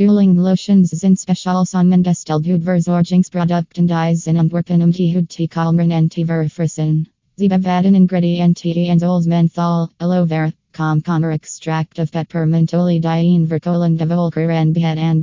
Cooling lotions sind Spezialsamengestellt Versorgungsprodukten dies in Antwerpen um die Hut kalmern und verfrischen. Sie bevatten Ingredienten als Menthol, Aloe Vera, Comcomer Extract of Peppermint Oli Dien Verkolen de Volker Behet and